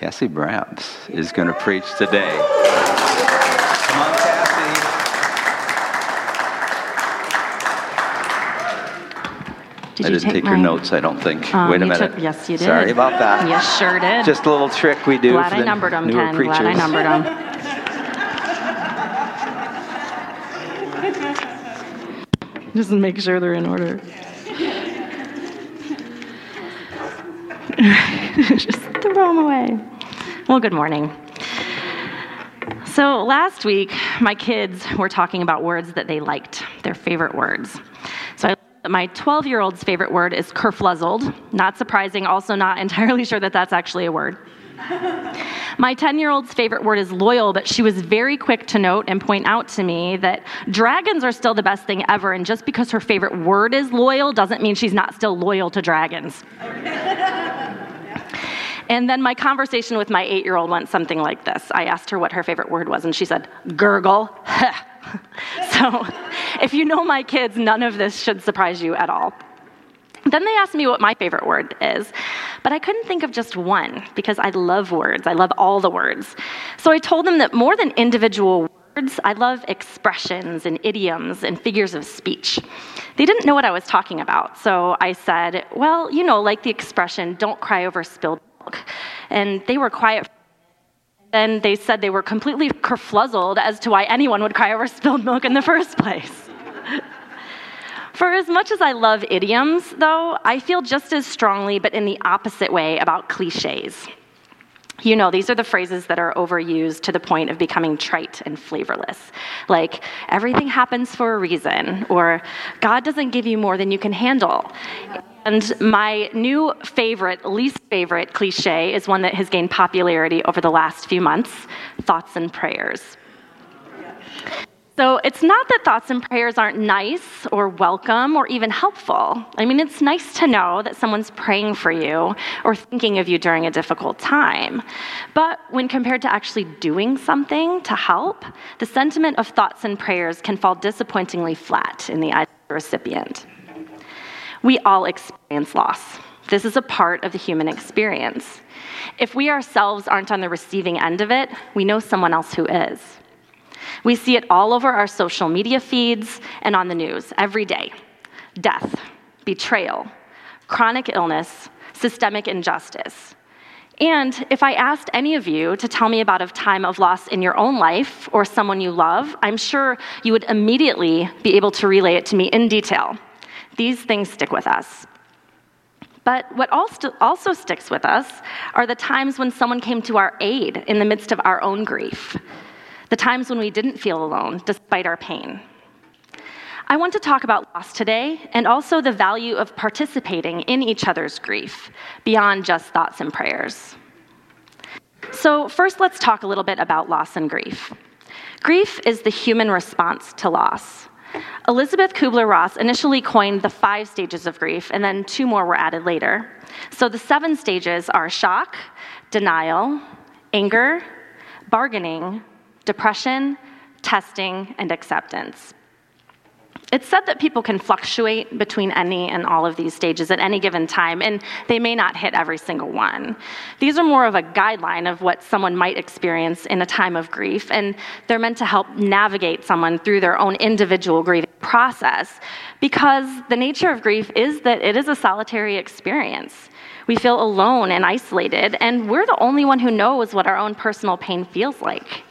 Cassie Brabs is going to preach today. Come on, Cassie. Did I you didn't take take your my- notes, I don't think. Um, Wait a minute. took- yes, you did. Sorry about that. You sure did. Just a little trick we do Glad for I numbered them, Ken. preachers. Glad I numbered them. Just make sure they're in order. Just throw them away. Well, good morning. So, last week, my kids were talking about words that they liked, their favorite words. So, I my 12 year old's favorite word is kerfluzzled. Not surprising, also not entirely sure that that's actually a word. My 10 year old's favorite word is loyal, but she was very quick to note and point out to me that dragons are still the best thing ever, and just because her favorite word is loyal doesn't mean she's not still loyal to dragons. And then my conversation with my eight year old went something like this. I asked her what her favorite word was, and she said, gurgle. so if you know my kids, none of this should surprise you at all. Then they asked me what my favorite word is, but I couldn't think of just one because I love words. I love all the words. So I told them that more than individual words, I love expressions and idioms and figures of speech. They didn't know what I was talking about, so I said, Well, you know, like the expression, don't cry over spilled. And they were quiet. Then they said they were completely kerfluzzled as to why anyone would cry over spilled milk in the first place. For as much as I love idioms, though, I feel just as strongly, but in the opposite way, about cliches. You know, these are the phrases that are overused to the point of becoming trite and flavorless. Like, everything happens for a reason, or God doesn't give you more than you can handle. And my new favorite, least favorite cliche is one that has gained popularity over the last few months thoughts and prayers. So it's not that thoughts and prayers aren't nice or welcome or even helpful. I mean, it's nice to know that someone's praying for you or thinking of you during a difficult time. But when compared to actually doing something to help, the sentiment of thoughts and prayers can fall disappointingly flat in the eyes of the recipient. We all experience loss. This is a part of the human experience. If we ourselves aren't on the receiving end of it, we know someone else who is. We see it all over our social media feeds and on the news every day death, betrayal, chronic illness, systemic injustice. And if I asked any of you to tell me about a time of loss in your own life or someone you love, I'm sure you would immediately be able to relay it to me in detail. These things stick with us. But what also sticks with us are the times when someone came to our aid in the midst of our own grief the times when we didn't feel alone despite our pain. I want to talk about loss today and also the value of participating in each other's grief beyond just thoughts and prayers. So, first, let's talk a little bit about loss and grief. Grief is the human response to loss. Elizabeth Kubler Ross initially coined the five stages of grief, and then two more were added later. So, the seven stages are shock, denial, anger, bargaining, depression, testing, and acceptance. It's said that people can fluctuate between any and all of these stages at any given time, and they may not hit every single one. These are more of a guideline of what someone might experience in a time of grief, and they're meant to help navigate someone through their own individual grieving process because the nature of grief is that it is a solitary experience. We feel alone and isolated, and we're the only one who knows what our own personal pain feels like.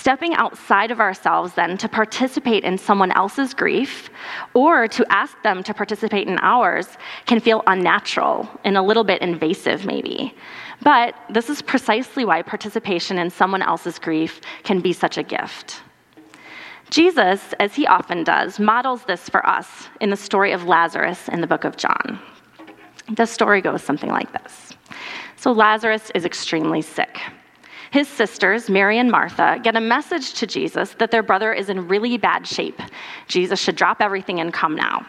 Stepping outside of ourselves, then, to participate in someone else's grief or to ask them to participate in ours can feel unnatural and a little bit invasive, maybe. But this is precisely why participation in someone else's grief can be such a gift. Jesus, as he often does, models this for us in the story of Lazarus in the book of John. The story goes something like this So, Lazarus is extremely sick. His sisters, Mary and Martha, get a message to Jesus that their brother is in really bad shape. Jesus should drop everything and come now.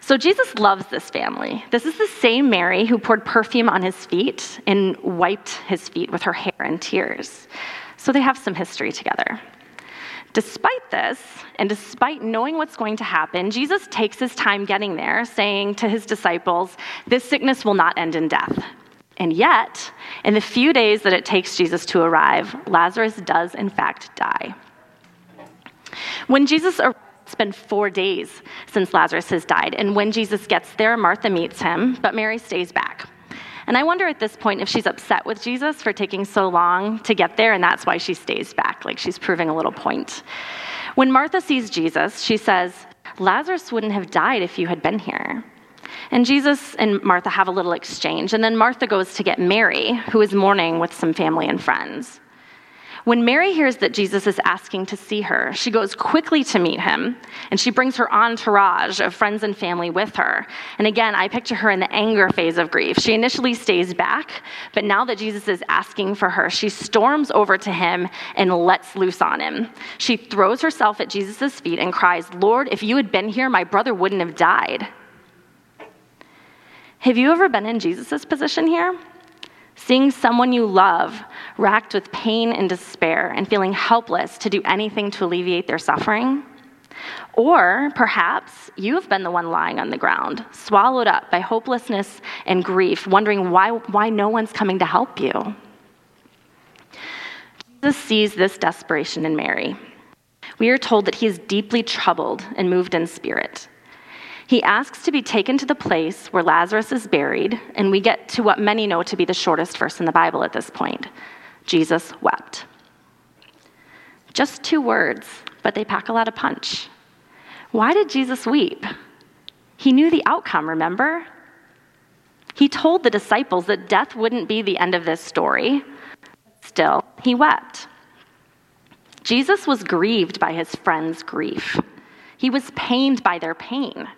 So Jesus loves this family. This is the same Mary who poured perfume on his feet and wiped his feet with her hair and tears. So they have some history together. Despite this, and despite knowing what's going to happen, Jesus takes his time getting there, saying to his disciples, This sickness will not end in death. And yet, In the few days that it takes Jesus to arrive, Lazarus does, in fact, die. When Jesus arrives, it's been four days since Lazarus has died, and when Jesus gets there, Martha meets him, but Mary stays back. And I wonder at this point if she's upset with Jesus for taking so long to get there, and that's why she stays back, like she's proving a little point. When Martha sees Jesus, she says, Lazarus wouldn't have died if you had been here. And Jesus and Martha have a little exchange, and then Martha goes to get Mary, who is mourning with some family and friends. When Mary hears that Jesus is asking to see her, she goes quickly to meet him, and she brings her entourage of friends and family with her. And again, I picture her in the anger phase of grief. She initially stays back, but now that Jesus is asking for her, she storms over to him and lets loose on him. She throws herself at Jesus' feet and cries, Lord, if you had been here, my brother wouldn't have died. Have you ever been in Jesus' position here? Seeing someone you love racked with pain and despair and feeling helpless to do anything to alleviate their suffering? Or perhaps you have been the one lying on the ground, swallowed up by hopelessness and grief, wondering why, why no one's coming to help you. Jesus sees this desperation in Mary. We are told that he is deeply troubled and moved in spirit. He asks to be taken to the place where Lazarus is buried, and we get to what many know to be the shortest verse in the Bible at this point Jesus wept. Just two words, but they pack a lot of punch. Why did Jesus weep? He knew the outcome, remember? He told the disciples that death wouldn't be the end of this story. Still, he wept. Jesus was grieved by his friends' grief. He was pained by their pain.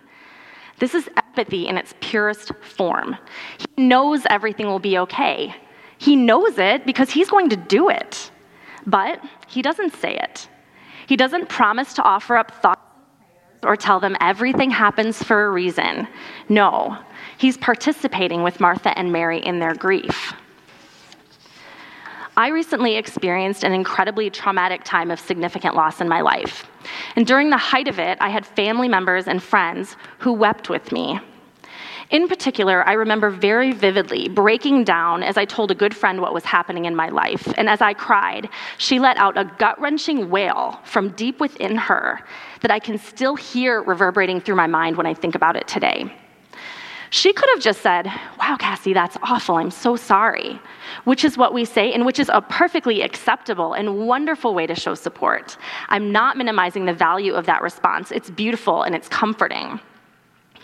This is empathy in its purest form. He knows everything will be okay. He knows it because he's going to do it. But he doesn't say it. He doesn't promise to offer up thoughts or tell them everything happens for a reason. No, he's participating with Martha and Mary in their grief. I recently experienced an incredibly traumatic time of significant loss in my life. And during the height of it, I had family members and friends who wept with me. In particular, I remember very vividly breaking down as I told a good friend what was happening in my life. And as I cried, she let out a gut wrenching wail from deep within her that I can still hear reverberating through my mind when I think about it today. She could have just said, Wow, Cassie, that's awful. I'm so sorry, which is what we say, and which is a perfectly acceptable and wonderful way to show support. I'm not minimizing the value of that response. It's beautiful and it's comforting.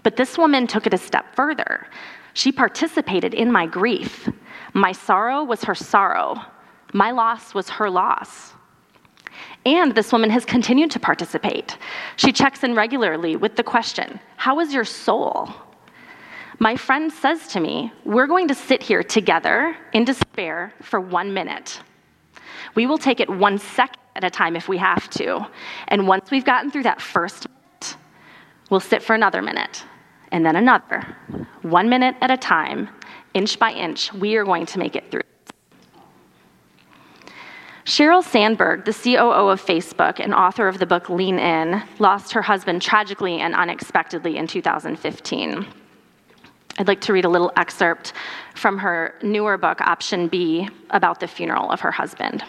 But this woman took it a step further. She participated in my grief. My sorrow was her sorrow, my loss was her loss. And this woman has continued to participate. She checks in regularly with the question How is your soul? My friend says to me, We're going to sit here together in despair for one minute. We will take it one second at a time if we have to. And once we've gotten through that first minute, we'll sit for another minute and then another. One minute at a time, inch by inch, we are going to make it through. Sheryl Sandberg, the COO of Facebook and author of the book Lean In, lost her husband tragically and unexpectedly in 2015. I'd like to read a little excerpt from her newer book, Option B, about the funeral of her husband.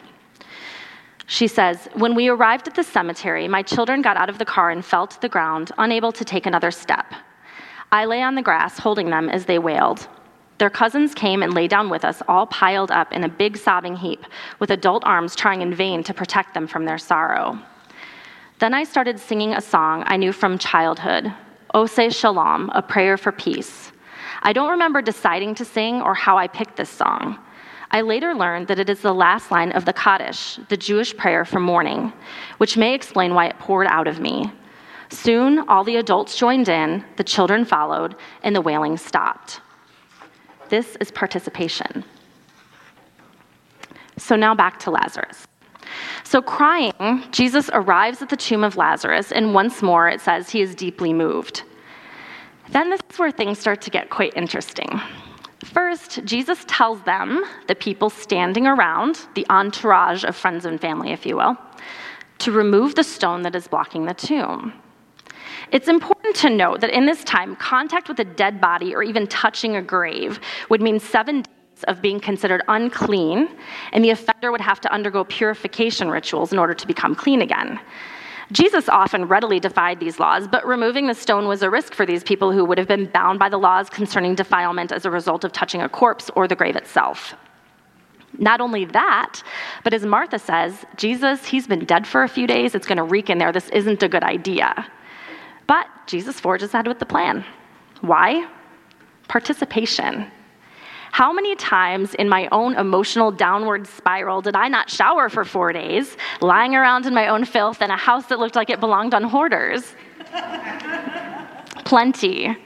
She says, When we arrived at the cemetery, my children got out of the car and fell to the ground, unable to take another step. I lay on the grass, holding them as they wailed. Their cousins came and lay down with us, all piled up in a big sobbing heap, with adult arms trying in vain to protect them from their sorrow. Then I started singing a song I knew from childhood, Oseh Shalom, a prayer for peace. I don't remember deciding to sing or how I picked this song. I later learned that it is the last line of the Kaddish, the Jewish prayer for mourning, which may explain why it poured out of me. Soon, all the adults joined in, the children followed, and the wailing stopped. This is participation. So now back to Lazarus. So, crying, Jesus arrives at the tomb of Lazarus, and once more it says he is deeply moved. Then this is where things start to get quite interesting. First, Jesus tells them, the people standing around, the entourage of friends and family, if you will, to remove the stone that is blocking the tomb. It's important to note that in this time, contact with a dead body or even touching a grave would mean seven days of being considered unclean, and the offender would have to undergo purification rituals in order to become clean again. Jesus often readily defied these laws, but removing the stone was a risk for these people who would have been bound by the laws concerning defilement as a result of touching a corpse or the grave itself. Not only that, but as Martha says, Jesus, he's been dead for a few days. It's going to reek in there. This isn't a good idea. But Jesus forges ahead with the plan. Why? Participation. How many times in my own emotional downward spiral did I not shower for four days, lying around in my own filth in a house that looked like it belonged on hoarders? Plenty.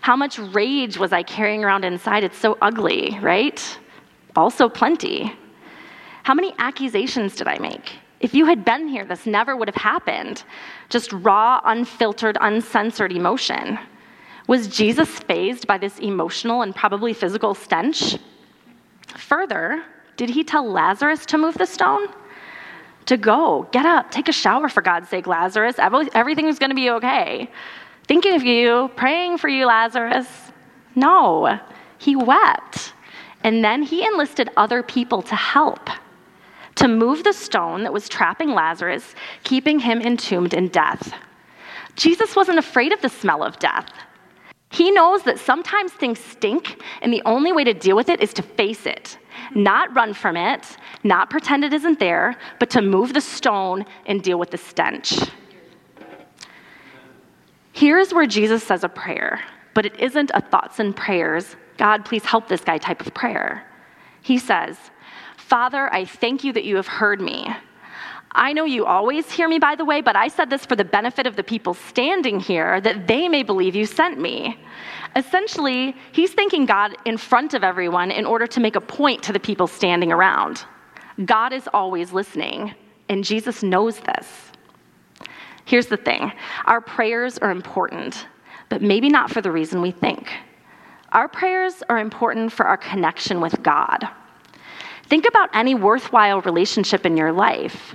How much rage was I carrying around inside? It's so ugly, right? Also, plenty. How many accusations did I make? If you had been here, this never would have happened. Just raw, unfiltered, uncensored emotion. Was Jesus phased by this emotional and probably physical stench? Further, did he tell Lazarus to move the stone? To go, get up, take a shower for God's sake, Lazarus. Everything is going to be okay. Thinking of you, praying for you, Lazarus. No, he wept. And then he enlisted other people to help, to move the stone that was trapping Lazarus, keeping him entombed in death. Jesus wasn't afraid of the smell of death. He knows that sometimes things stink, and the only way to deal with it is to face it, not run from it, not pretend it isn't there, but to move the stone and deal with the stench. Here's where Jesus says a prayer, but it isn't a thoughts and prayers, God, please help this guy type of prayer. He says, Father, I thank you that you have heard me. I know you always hear me, by the way, but I said this for the benefit of the people standing here, that they may believe you sent me. Essentially, he's thanking God in front of everyone in order to make a point to the people standing around. God is always listening, and Jesus knows this. Here's the thing our prayers are important, but maybe not for the reason we think. Our prayers are important for our connection with God. Think about any worthwhile relationship in your life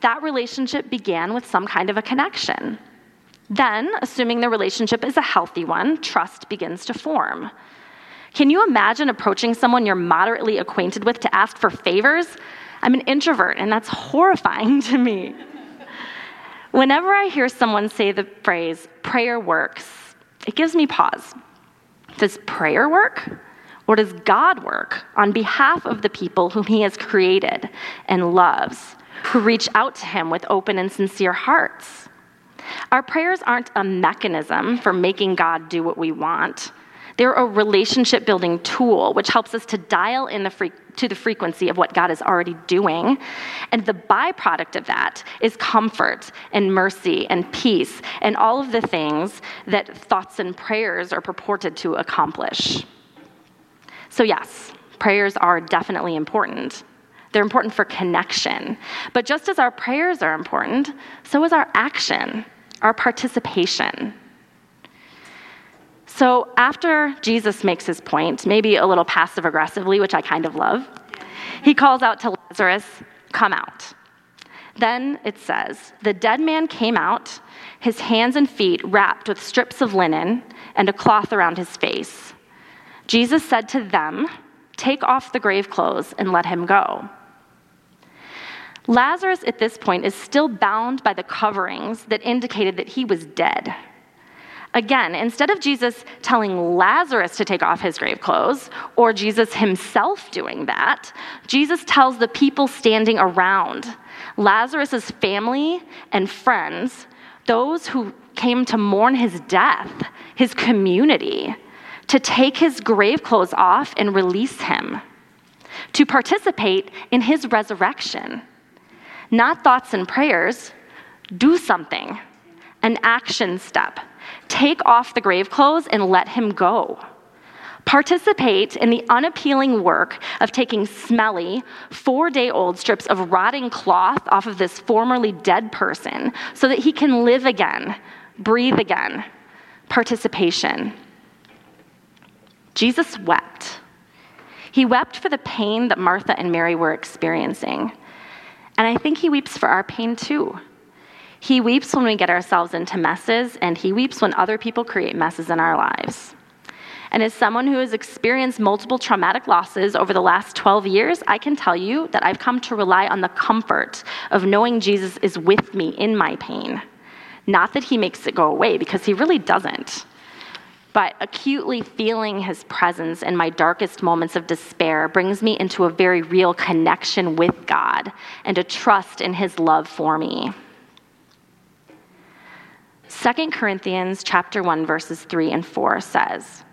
that relationship began with some kind of a connection. Then, assuming the relationship is a healthy one, trust begins to form. Can you imagine approaching someone you're moderately acquainted with to ask for favors? I'm an introvert, and that's horrifying to me. Whenever I hear someone say the phrase, prayer works, it gives me pause. Does prayer work? Or does God work on behalf of the people whom He has created and loves? Who reach out to Him with open and sincere hearts. Our prayers aren't a mechanism for making God do what we want. They're a relationship building tool which helps us to dial in the fre- to the frequency of what God is already doing. And the byproduct of that is comfort and mercy and peace and all of the things that thoughts and prayers are purported to accomplish. So, yes, prayers are definitely important. They're important for connection. But just as our prayers are important, so is our action, our participation. So after Jesus makes his point, maybe a little passive aggressively, which I kind of love, he calls out to Lazarus, Come out. Then it says, The dead man came out, his hands and feet wrapped with strips of linen and a cloth around his face. Jesus said to them, Take off the grave clothes and let him go. Lazarus at this point is still bound by the coverings that indicated that he was dead. Again, instead of Jesus telling Lazarus to take off his grave clothes, or Jesus himself doing that, Jesus tells the people standing around, Lazarus' family and friends, those who came to mourn his death, his community, to take his grave clothes off and release him, to participate in his resurrection not thoughts and prayers. Do something, an action step. Take off the grave clothes and let him go. Participate in the unappealing work of taking smelly, four day old strips of rotting cloth off of this formerly dead person so that he can live again, breathe again. Participation. Jesus wept. He wept for the pain that Martha and Mary were experiencing. And I think He weeps for our pain too. He weeps when we get ourselves into messes, and He weeps when other people create messes in our lives. And as someone who has experienced multiple traumatic losses over the last 12 years, I can tell you that I've come to rely on the comfort of knowing Jesus is with me in my pain. Not that he makes it go away, because he really doesn't. But acutely feeling his presence in my darkest moments of despair brings me into a very real connection with God and a trust in his love for me. 2 Corinthians chapter 1 verses 3 and 4 says,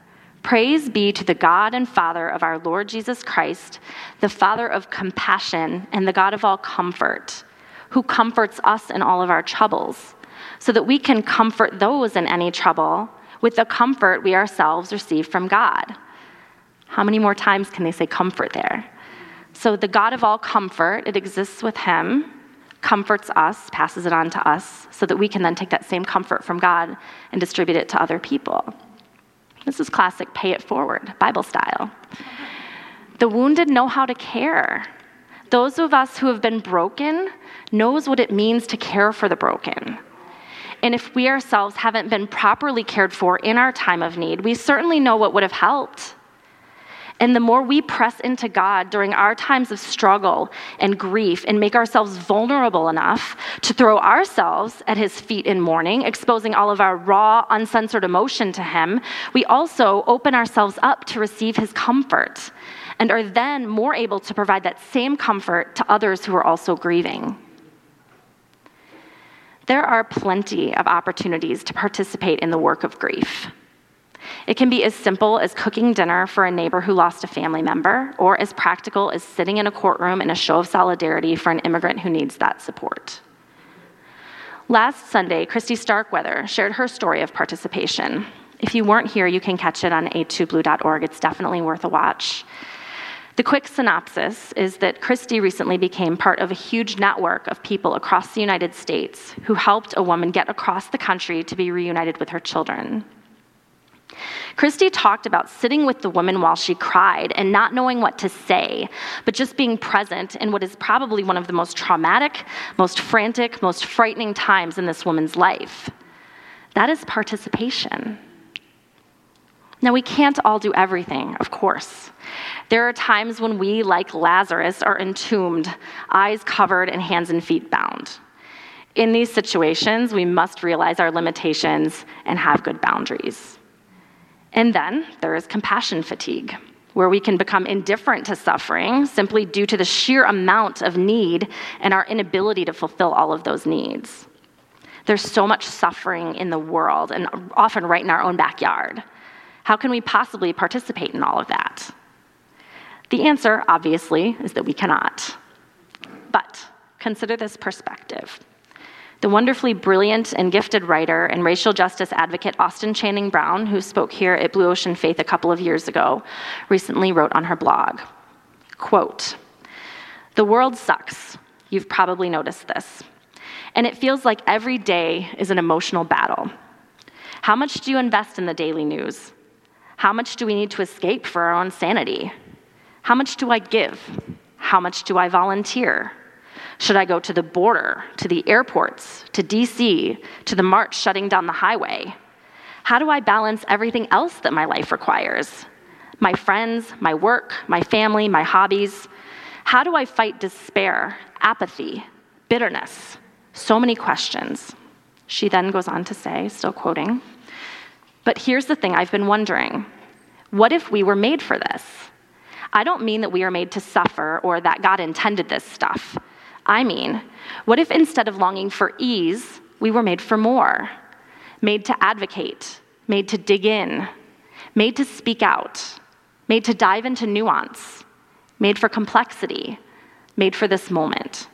Praise be to the God and Father of our Lord Jesus Christ, the Father of compassion and the God of all comfort, who comforts us in all of our troubles, so that we can comfort those in any trouble with the comfort we ourselves receive from God. How many more times can they say comfort there? So, the God of all comfort, it exists with Him, comforts us, passes it on to us, so that we can then take that same comfort from God and distribute it to other people. This is classic pay it forward, Bible style. The wounded know how to care. Those of us who have been broken knows what it means to care for the broken. And if we ourselves haven't been properly cared for in our time of need, we certainly know what would have helped. And the more we press into God during our times of struggle and grief and make ourselves vulnerable enough to throw ourselves at His feet in mourning, exposing all of our raw, uncensored emotion to Him, we also open ourselves up to receive His comfort and are then more able to provide that same comfort to others who are also grieving. There are plenty of opportunities to participate in the work of grief. It can be as simple as cooking dinner for a neighbor who lost a family member, or as practical as sitting in a courtroom in a show of solidarity for an immigrant who needs that support. Last Sunday, Christy Starkweather shared her story of participation. If you weren't here, you can catch it on a2blue.org. It's definitely worth a watch. The quick synopsis is that Christy recently became part of a huge network of people across the United States who helped a woman get across the country to be reunited with her children. Christy talked about sitting with the woman while she cried and not knowing what to say, but just being present in what is probably one of the most traumatic, most frantic, most frightening times in this woman's life. That is participation. Now, we can't all do everything, of course. There are times when we, like Lazarus, are entombed, eyes covered, and hands and feet bound. In these situations, we must realize our limitations and have good boundaries. And then there is compassion fatigue, where we can become indifferent to suffering simply due to the sheer amount of need and our inability to fulfill all of those needs. There's so much suffering in the world, and often right in our own backyard. How can we possibly participate in all of that? The answer, obviously, is that we cannot. But consider this perspective. The wonderfully brilliant and gifted writer and racial justice advocate Austin Channing Brown, who spoke here at Blue Ocean Faith a couple of years ago, recently wrote on her blog quote, The world sucks. You've probably noticed this. And it feels like every day is an emotional battle. How much do you invest in the daily news? How much do we need to escape for our own sanity? How much do I give? How much do I volunteer? Should I go to the border, to the airports, to DC, to the march shutting down the highway? How do I balance everything else that my life requires? My friends, my work, my family, my hobbies. How do I fight despair, apathy, bitterness? So many questions. She then goes on to say, still quoting, but here's the thing I've been wondering what if we were made for this? I don't mean that we are made to suffer or that God intended this stuff. I mean, what if instead of longing for ease, we were made for more? Made to advocate, made to dig in, made to speak out, made to dive into nuance, made for complexity, made for this moment.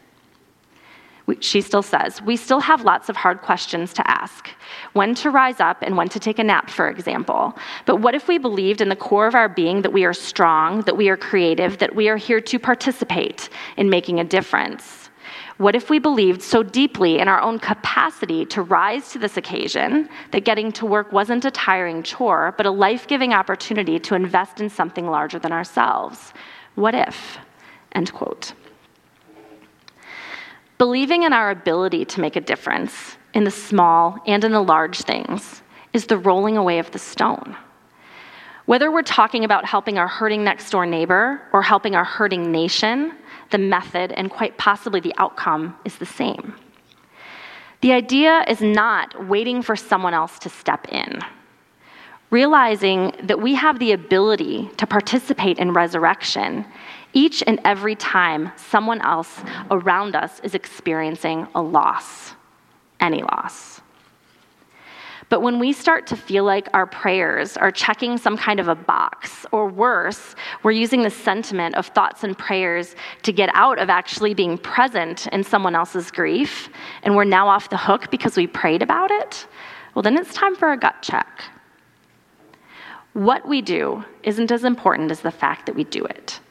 She still says, we still have lots of hard questions to ask. When to rise up and when to take a nap, for example. But what if we believed in the core of our being that we are strong, that we are creative, that we are here to participate in making a difference? What if we believed so deeply in our own capacity to rise to this occasion that getting to work wasn't a tiring chore, but a life giving opportunity to invest in something larger than ourselves? What if? End quote. Believing in our ability to make a difference in the small and in the large things is the rolling away of the stone. Whether we're talking about helping our hurting next door neighbor or helping our hurting nation, the method and quite possibly the outcome is the same. The idea is not waiting for someone else to step in. Realizing that we have the ability to participate in resurrection each and every time someone else around us is experiencing a loss, any loss. But when we start to feel like our prayers are checking some kind of a box, or worse, we're using the sentiment of thoughts and prayers to get out of actually being present in someone else's grief, and we're now off the hook because we prayed about it, well, then it's time for a gut check. What we do isn't as important as the fact that we do it.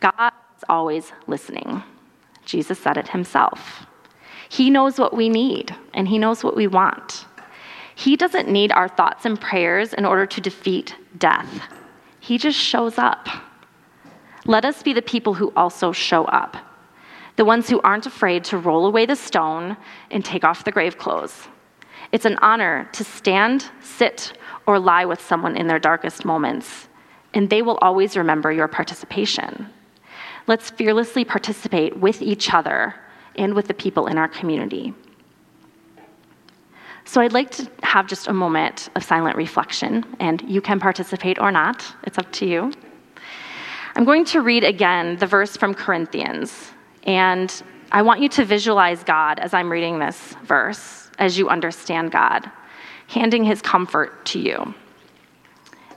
God is always listening. Jesus said it himself. He knows what we need, and He knows what we want. He doesn't need our thoughts and prayers in order to defeat death. He just shows up. Let us be the people who also show up, the ones who aren't afraid to roll away the stone and take off the grave clothes. It's an honor to stand, sit, or lie with someone in their darkest moments, and they will always remember your participation. Let's fearlessly participate with each other and with the people in our community. So I'd like to have just a moment of silent reflection, and you can participate or not. It's up to you. I'm going to read again the verse from Corinthians, and I want you to visualize God as I'm reading this verse, as you understand God, handing his comfort to you.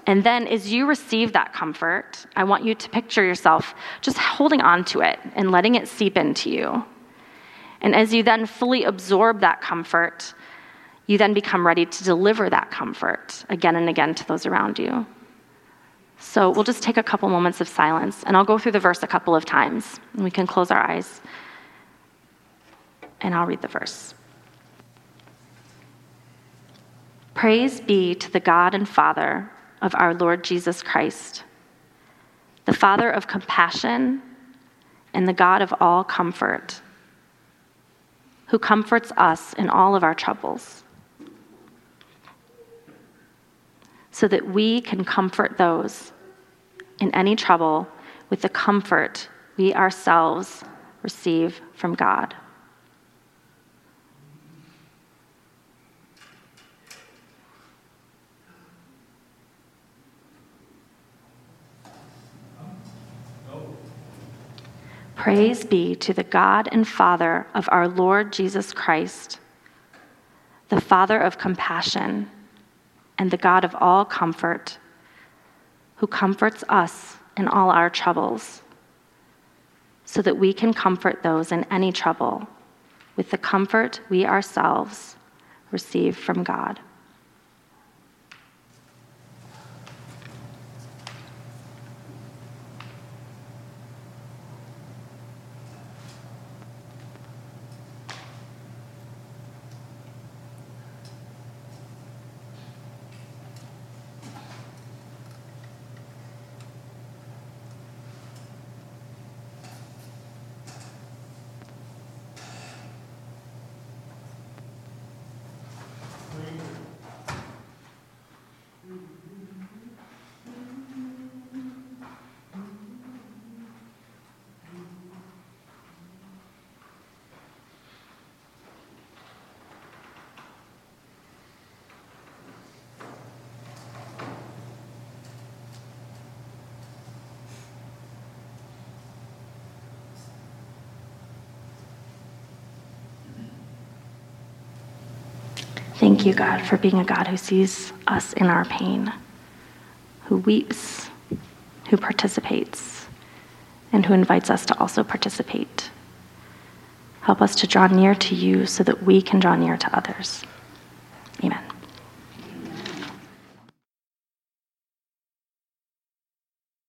And then, as you receive that comfort, I want you to picture yourself just holding on to it and letting it seep into you. And as you then fully absorb that comfort, you then become ready to deliver that comfort again and again to those around you. So we'll just take a couple moments of silence, and I'll go through the verse a couple of times, and we can close our eyes. And I'll read the verse. Praise be to the God and Father of our Lord Jesus Christ, the Father of compassion and the God of all comfort, who comforts us in all of our troubles so that we can comfort those in any trouble with the comfort we ourselves receive from God. Praise be to the God and Father of our Lord Jesus Christ, the Father of compassion and the God of all comfort, who comforts us in all our troubles, so that we can comfort those in any trouble with the comfort we ourselves receive from God. Thank you, God, for being a God who sees us in our pain, who weeps, who participates, and who invites us to also participate. Help us to draw near to you so that we can draw near to others.